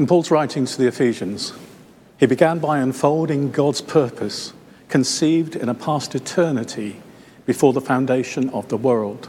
In Paul's writing to the Ephesians, he began by unfolding God's purpose, conceived in a past eternity before the foundation of the world,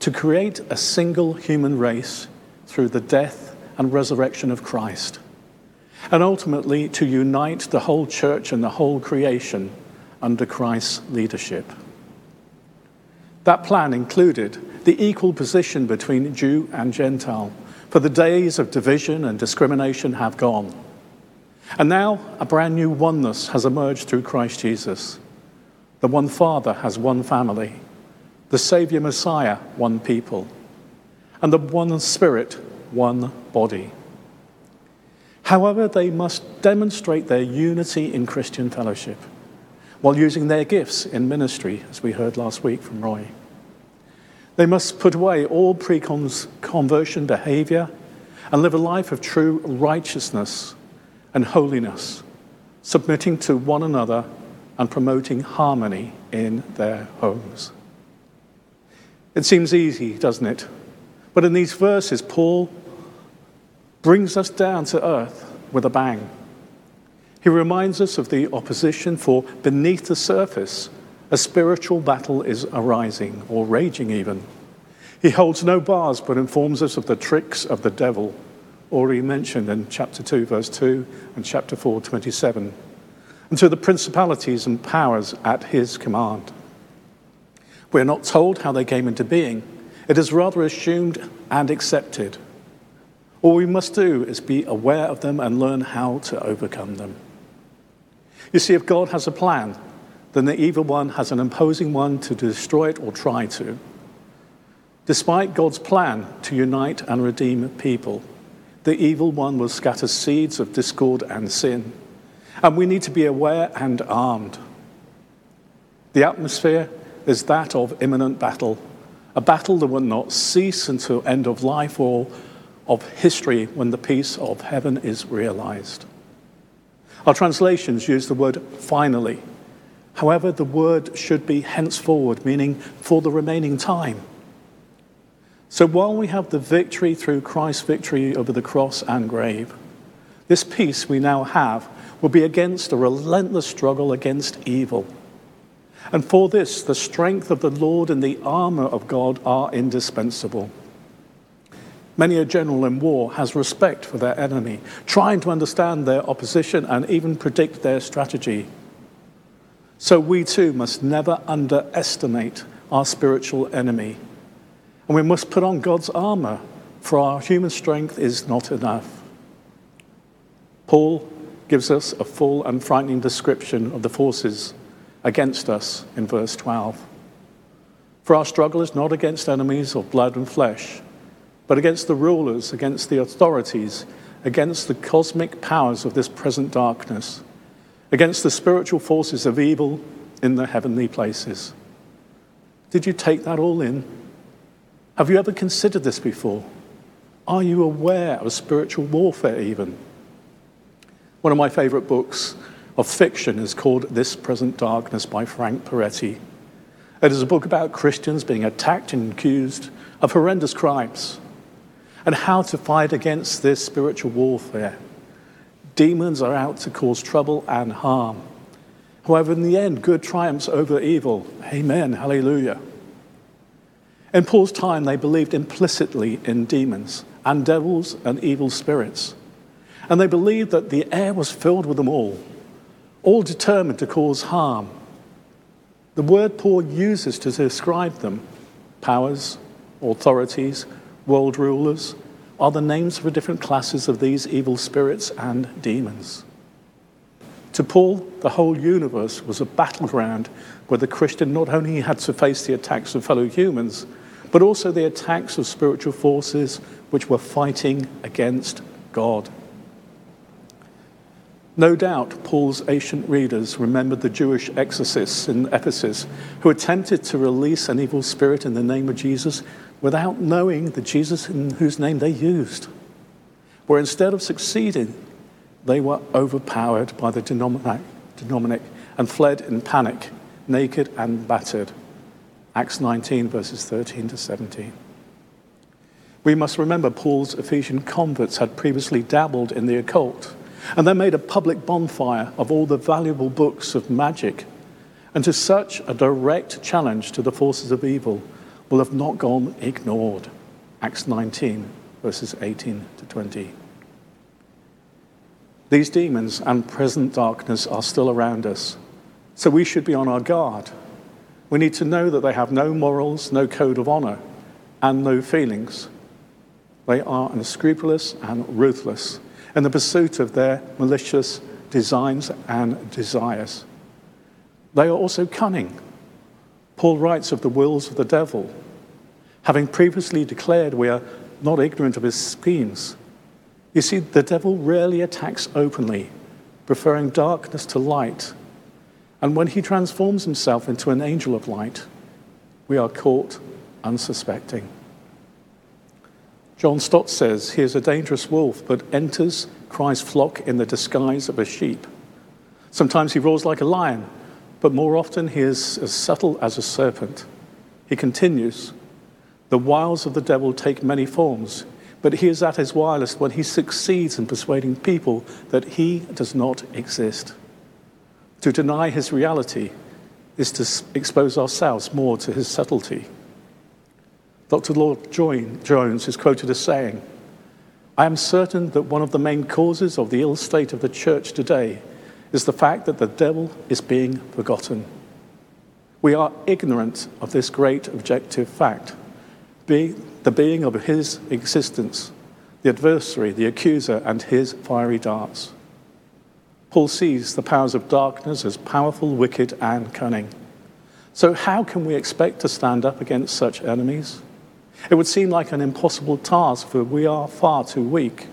to create a single human race through the death and resurrection of Christ, and ultimately to unite the whole church and the whole creation under Christ's leadership. That plan included the equal position between Jew and Gentile, for the days of division and discrimination have gone. And now a brand new oneness has emerged through Christ Jesus. The one Father has one family, the Savior Messiah, one people, and the one Spirit, one body. However, they must demonstrate their unity in Christian fellowship while using their gifts in ministry, as we heard last week from Roy. They must put away all pre conversion behavior and live a life of true righteousness and holiness, submitting to one another and promoting harmony in their homes. It seems easy, doesn't it? But in these verses, Paul brings us down to earth with a bang. He reminds us of the opposition, for beneath the surface, a spiritual battle is arising, or raging even. He holds no bars, but informs us of the tricks of the devil, already mentioned in chapter 2, verse 2, and chapter 4, 27, and to the principalities and powers at his command. We're not told how they came into being, it is rather assumed and accepted. All we must do is be aware of them and learn how to overcome them. You see, if God has a plan, then the evil one has an imposing one to destroy it or try to. Despite God's plan to unite and redeem people, the evil one will scatter seeds of discord and sin. And we need to be aware and armed. The atmosphere is that of imminent battle, a battle that will not cease until end of life or of history when the peace of heaven is realized. Our translations use the word finally. However, the word should be henceforward, meaning for the remaining time. So while we have the victory through Christ's victory over the cross and grave, this peace we now have will be against a relentless struggle against evil. And for this, the strength of the Lord and the armor of God are indispensable. Many a general in war has respect for their enemy, trying to understand their opposition and even predict their strategy. So we too must never underestimate our spiritual enemy. And we must put on God's armor, for our human strength is not enough. Paul gives us a full and frightening description of the forces against us in verse 12. For our struggle is not against enemies of blood and flesh but against the rulers, against the authorities, against the cosmic powers of this present darkness, against the spiritual forces of evil in the heavenly places. Did you take that all in? Have you ever considered this before? Are you aware of spiritual warfare, even? One of my favorite books of fiction is called This Present Darkness by Frank Peretti. It is a book about Christians being attacked and accused of horrendous crimes and how to fight against this spiritual warfare. Demons are out to cause trouble and harm. However, in the end, good triumphs over evil. Amen. Hallelujah. In Paul's time, they believed implicitly in demons and devils and evil spirits. And they believed that the air was filled with them all, all determined to cause harm. The word Paul uses to describe them powers, authorities, world rulers, are the names for different classes of these evil spirits and demons. To Paul, the whole universe was a battleground where the Christian not only had to face the attacks of fellow humans, but also the attacks of spiritual forces which were fighting against God. No doubt, Paul's ancient readers remembered the Jewish exorcists in Ephesus who attempted to release an evil spirit in the name of Jesus without knowing the Jesus in whose name they used. Where instead of succeeding, they were overpowered by the demonic and fled in panic, naked and battered. Acts 19, verses 13 to 17. We must remember Paul's Ephesian converts had previously dabbled in the occult, and they made a public bonfire of all the valuable books of magic. And to such a direct challenge to the forces of evil will have not gone ignored. Acts 19, verses 18 to 20. These demons and present darkness are still around us, so we should be on our guard. We need to know that they have no morals, no code of honor, and no feelings. They are unscrupulous and ruthless in the pursuit of their malicious designs and desires. They are also cunning. Paul writes of the wills of the devil. Having previously declared we are not ignorant of his schemes. You see, the devil rarely attacks openly, preferring darkness to light. And when he transforms himself into an angel of light, we are caught unsuspecting. John Stott says he is a dangerous wolf, but enters Christ's flock in the disguise of a sheep. Sometimes he roars like a lion, but more often he is as subtle as a serpent. He continues The wiles of the devil take many forms, but he is at his wildest when he succeeds in persuading people that he does not exist. To deny his reality is to expose ourselves more to his subtlety. Dr. Lloyd Jones is quoted as saying, I am certain that one of the main causes of the ill state of the church today is the fact that the devil is being forgotten. We are ignorant of this great objective fact, the being of his existence, the adversary, the accuser, and his fiery darts. Paul sees the powers of darkness as powerful, wicked, and cunning. So, how can we expect to stand up against such enemies? It would seem like an impossible task, for we are far too weak.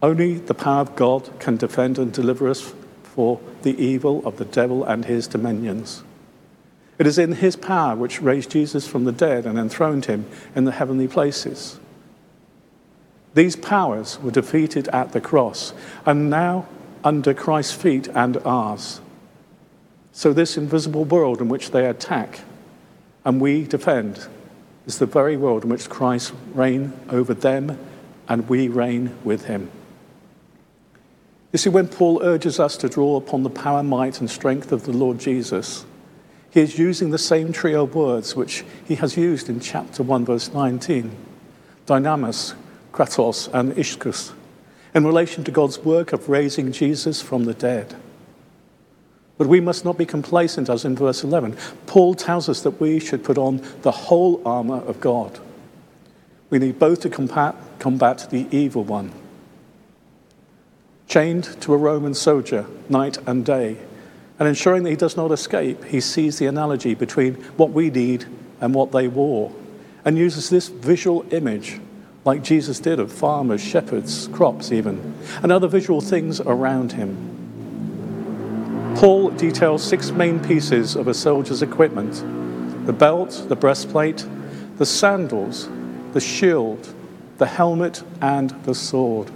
Only the power of God can defend and deliver us for the evil of the devil and his dominions. It is in his power which raised Jesus from the dead and enthroned him in the heavenly places. These powers were defeated at the cross and now under Christ's feet and ours. So, this invisible world in which they attack and we defend is the very world in which Christ reigns over them and we reign with him. You see, when Paul urges us to draw upon the power, might, and strength of the Lord Jesus, he is using the same trio of words which he has used in chapter 1, verse 19 dynamis, kratos, and ischus, in relation to God's work of raising Jesus from the dead. But we must not be complacent, as in verse 11. Paul tells us that we should put on the whole armor of God. We need both to combat, combat the evil one. Chained to a Roman soldier night and day, and ensuring that he does not escape, he sees the analogy between what we need and what they wore, and uses this visual image, like Jesus did of farmers, shepherds, crops, even, and other visual things around him Paul details six main pieces of a soldier's equipment the belt, the breastplate, the sandals, the shield, the helmet, and the sword.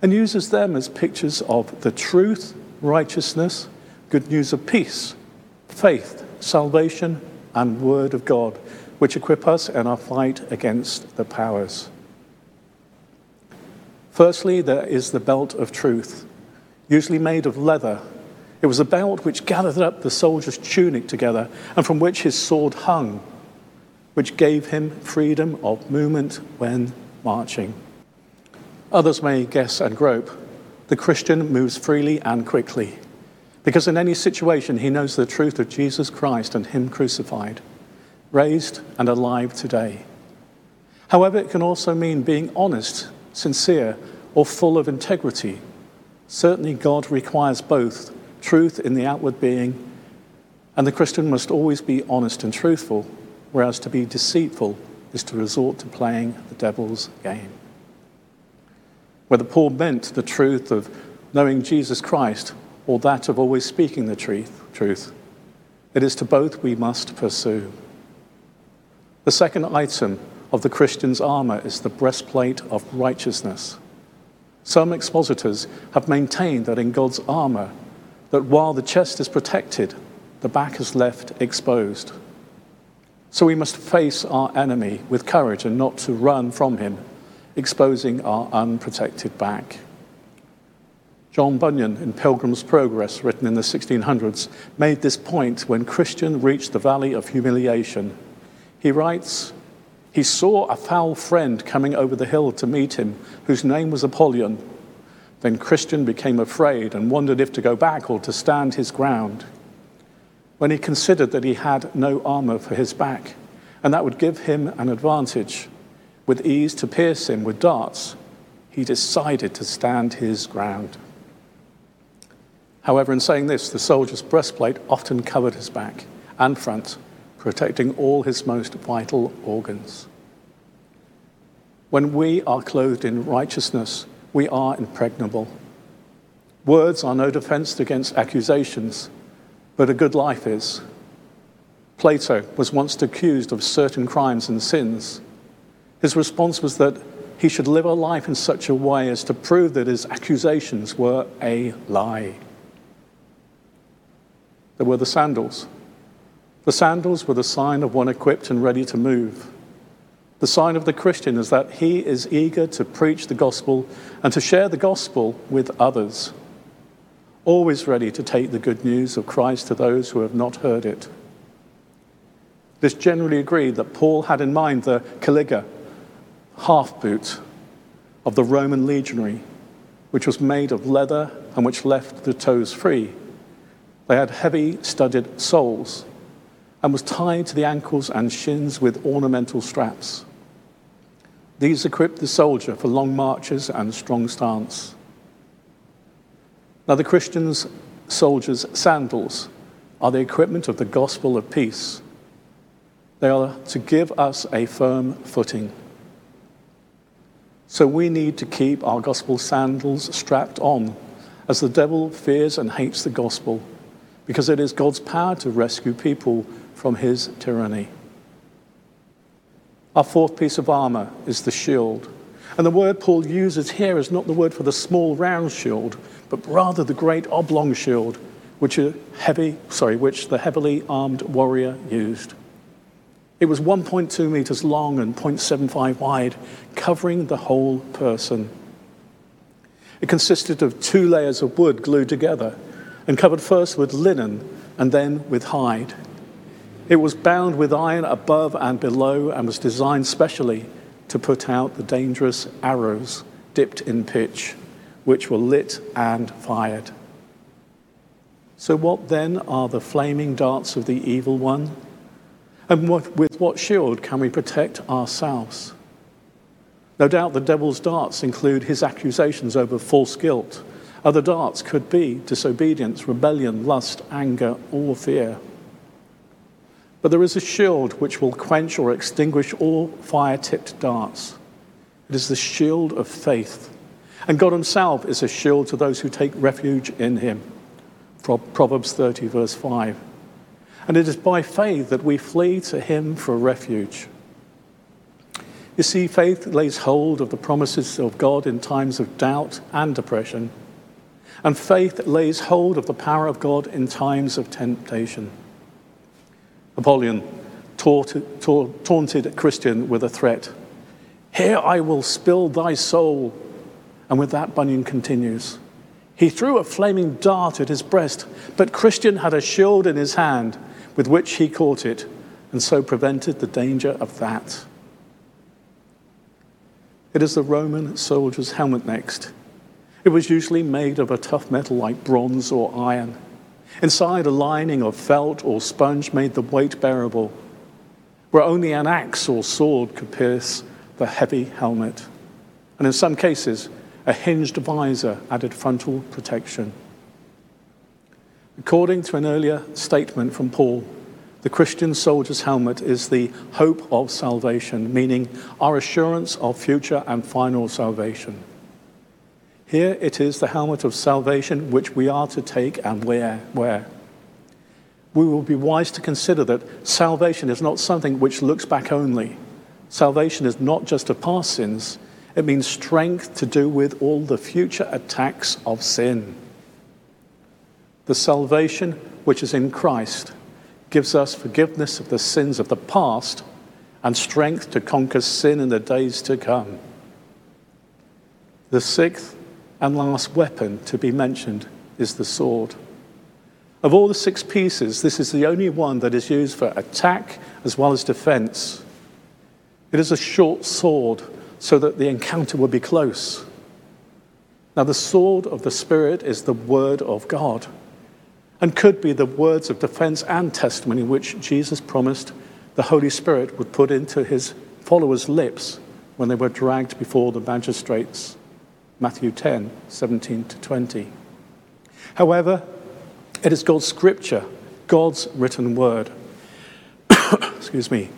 And uses them as pictures of the truth, righteousness, good news of peace, faith, salvation, and word of God, which equip us in our fight against the powers. Firstly, there is the belt of truth usually made of leather. It was a belt which gathered up the soldier's tunic together and from which his sword hung, which gave him freedom of movement when marching. Others may guess and grope. The Christian moves freely and quickly because in any situation he knows the truth of Jesus Christ and Him crucified, raised and alive today. However, it can also mean being honest, sincere, or full of integrity Certainly, God requires both truth in the outward being, and the Christian must always be honest and truthful, whereas to be deceitful is to resort to playing the devil's game. Whether Paul meant the truth of knowing Jesus Christ or that of always speaking the truth, it is to both we must pursue. The second item of the Christian's armor is the breastplate of righteousness. Some expositors have maintained that in God's armor, that while the chest is protected, the back is left exposed. So we must face our enemy with courage and not to run from him, exposing our unprotected back. John Bunyan, in Pilgrim's Progress, written in the 1600s, made this point when Christian reached the valley of humiliation. He writes, He saw a foul friend coming over the hill to meet him, whose name was Apollyon. Then Christian became afraid and wondered if to go back or to stand his ground. When he considered that he had no armor for his back, and that would give him an advantage, with ease to pierce him with darts, he decided to stand his ground. However, in saying this, the soldier's breastplate often covered his back and front, protecting all his most vital organs. When we are clothed in righteousness, we are impregnable. Words are no defense against accusations, but a good life is. Plato was once accused of certain crimes and sins. His response was that he should live a life in such a way as to prove that his accusations were a lie. There were the sandals. The sandals were the sign of one equipped and ready to move. The sign of the Christian is that he is eager to preach the gospel and to share the gospel with others, always ready to take the good news of Christ to those who have not heard it. It is generally agreed that Paul had in mind the caliga, half boot of the Roman legionary, which was made of leather and which left the toes free. They had heavy studded soles and was tied to the ankles and shins with ornamental straps. These equipped the soldier for long marches and strong stance. Now, the Christians' soldiers' sandals are the equipment of the gospel of peace. They are to give us a firm footing. So we need to keep our gospel sandals strapped on as the devil fears and hates the gospel because it is God's power to rescue people from his tyranny. Our fourth piece of armor is the shield. And the word Paul uses here is not the word for the small round shield, but rather the great oblong shield, which, heavy, sorry, which the heavily armed warrior used. It was 1.2 meters long and 0.75 wide, covering the whole person. It consisted of two layers of wood glued together and covered first with linen and then with hide. It was bound with iron above and below and was designed specially to put out the dangerous arrows dipped in pitch, which were lit and fired. So, what then are the flaming darts of the evil one? And what, with what shield can we protect ourselves? No doubt the devil's darts include his accusations over false guilt other darts could be disobedience, rebellion, lust, anger, or fear. But there is a shield which will quench or extinguish all fire tipped darts. It is the shield of faith. And God Himself is a shield to those who take refuge in Him. Proverbs 30, verse 5. And it is by faith that we flee to Him for refuge. You see, faith lays hold of the promises of God in times of doubt and depression. And faith lays hold of the power of God in times of temptation. Apollyon taunted Christian with a threat Here I will spill thy soul. And with that, Bunyan continues. He threw a flaming dart at his breast, but Christian had a shield in his hand with which he caught it, and so prevented the danger of that. It is the Roman soldier's helmet next. It was usually made of a tough metal like bronze or iron. Inside, a lining of felt or sponge made the weight bearable, where only an axe or sword could pierce the heavy helmet. And in some cases, a hinged visor added frontal protection. According to an earlier statement from Paul, the Christian soldier's helmet is the hope of salvation, meaning our assurance of future and final salvation. Here it is the helmet of salvation which we are to take and wear. wear. We will be wise to consider that salvation is not something which looks back only. Salvation is not just of past sins, it means strength to do with all the future attacks of sin. The salvation which is in Christ gives us forgiveness of the sins of the past and strength to conquer sin in the days to come. The sixth and last weapon to be mentioned is the sword. Of all the six pieces, this is the only one that is used for attack as well as defense. It is a short sword so that the encounter will be close. Now, the sword of the Spirit is the word of God and could be the words of defense and testimony which Jesus promised the Holy Spirit would put into his followers' lips when they were dragged before the magistrates. Matthew 10 17 to 20. However, it is God's scripture, God's written word, excuse me,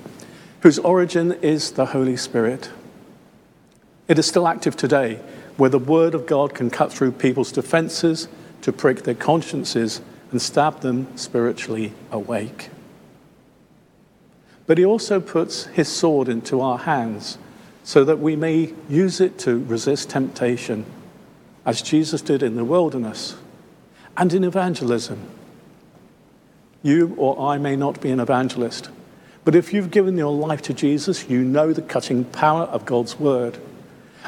whose origin is the Holy Spirit. It is still active today, where the word of God can cut through people's defenses to prick their consciences and stab them spiritually awake. But he also puts his sword into our hands so that we may use it to resist temptation, as Jesus did in the wilderness and in evangelism. You or I may not be an evangelist, but if you've given your life to Jesus, you know the cutting power of God's word.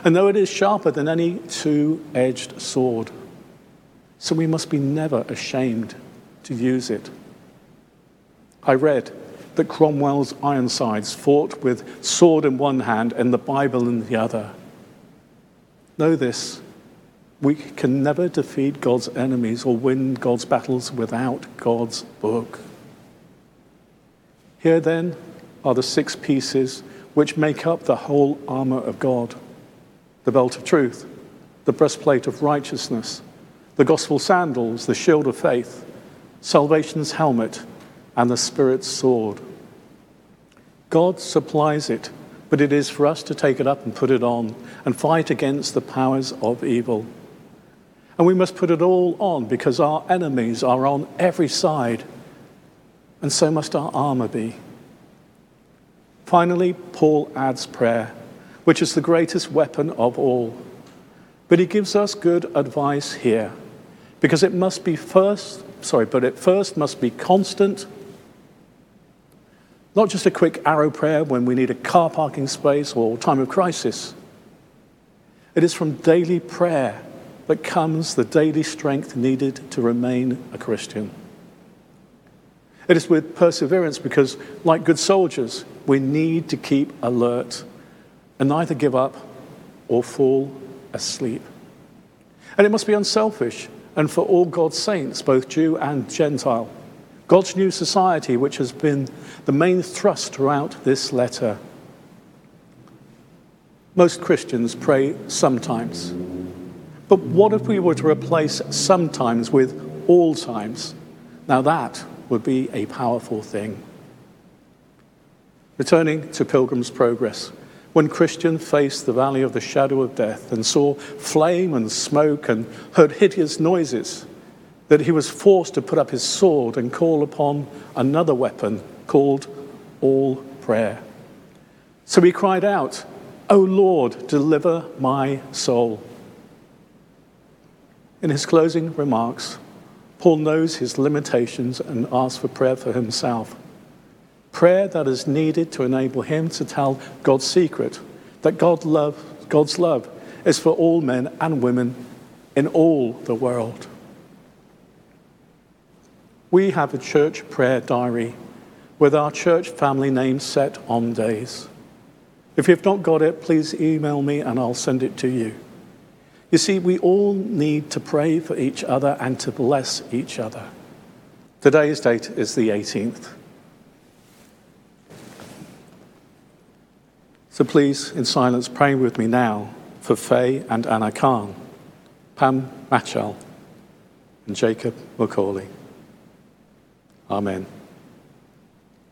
And though it is sharper than any two edged sword, so we must be never ashamed to use it. I read that Cromwell's Ironsides fought with sword in one hand and the Bible in the other. Know this we can never defeat God's enemies or win God's battles without God's book. Here, then, are the six pieces which make up the whole armor of God the belt of truth, the breastplate of righteousness, the gospel sandals, the shield of faith, salvation's helmet, and the Spirit's sword. God supplies it, but it is for us to take it up and put it on and fight against the powers of evil. And we must put it all on because our enemies are on every side, and so must our armor be. Finally, Paul adds prayer, which is the greatest weapon of all. But he gives us good advice here because it must be first, sorry, but it first must be constant, not just a quick arrow prayer when we need a car parking space or time of crisis. It is from daily prayer that comes the daily strength needed to remain a Christian. It is with perseverance because, like good soldiers, we need to keep alert and neither give up or fall asleep. And it must be unselfish and for all God's saints, both Jew and Gentile. God's new society, which has been the main thrust throughout this letter. Most Christians pray sometimes. But what if we were to replace sometimes with all times? Now that would be a powerful thing. Returning to Pilgrim's Progress, when Christian faced the valley of the shadow of death and saw flame and smoke and heard hideous noises, that he was forced to put up his sword and call upon another weapon called all prayer. So he cried out, O Lord, deliver my soul. In his closing remarks, Paul knows his limitations and asks for prayer for himself. Prayer that is needed to enable him to tell God's secret that God love, God's love is for all men and women in all the world. We have a church prayer diary with our church family name set on days. If you've not got it, please email me and I'll send it to you. You see, we all need to pray for each other and to bless each other. Today's date is the 18th. So please, in silence, pray with me now for Faye and Anna Khan, Pam Machal, and Jacob Macaulay. Amen.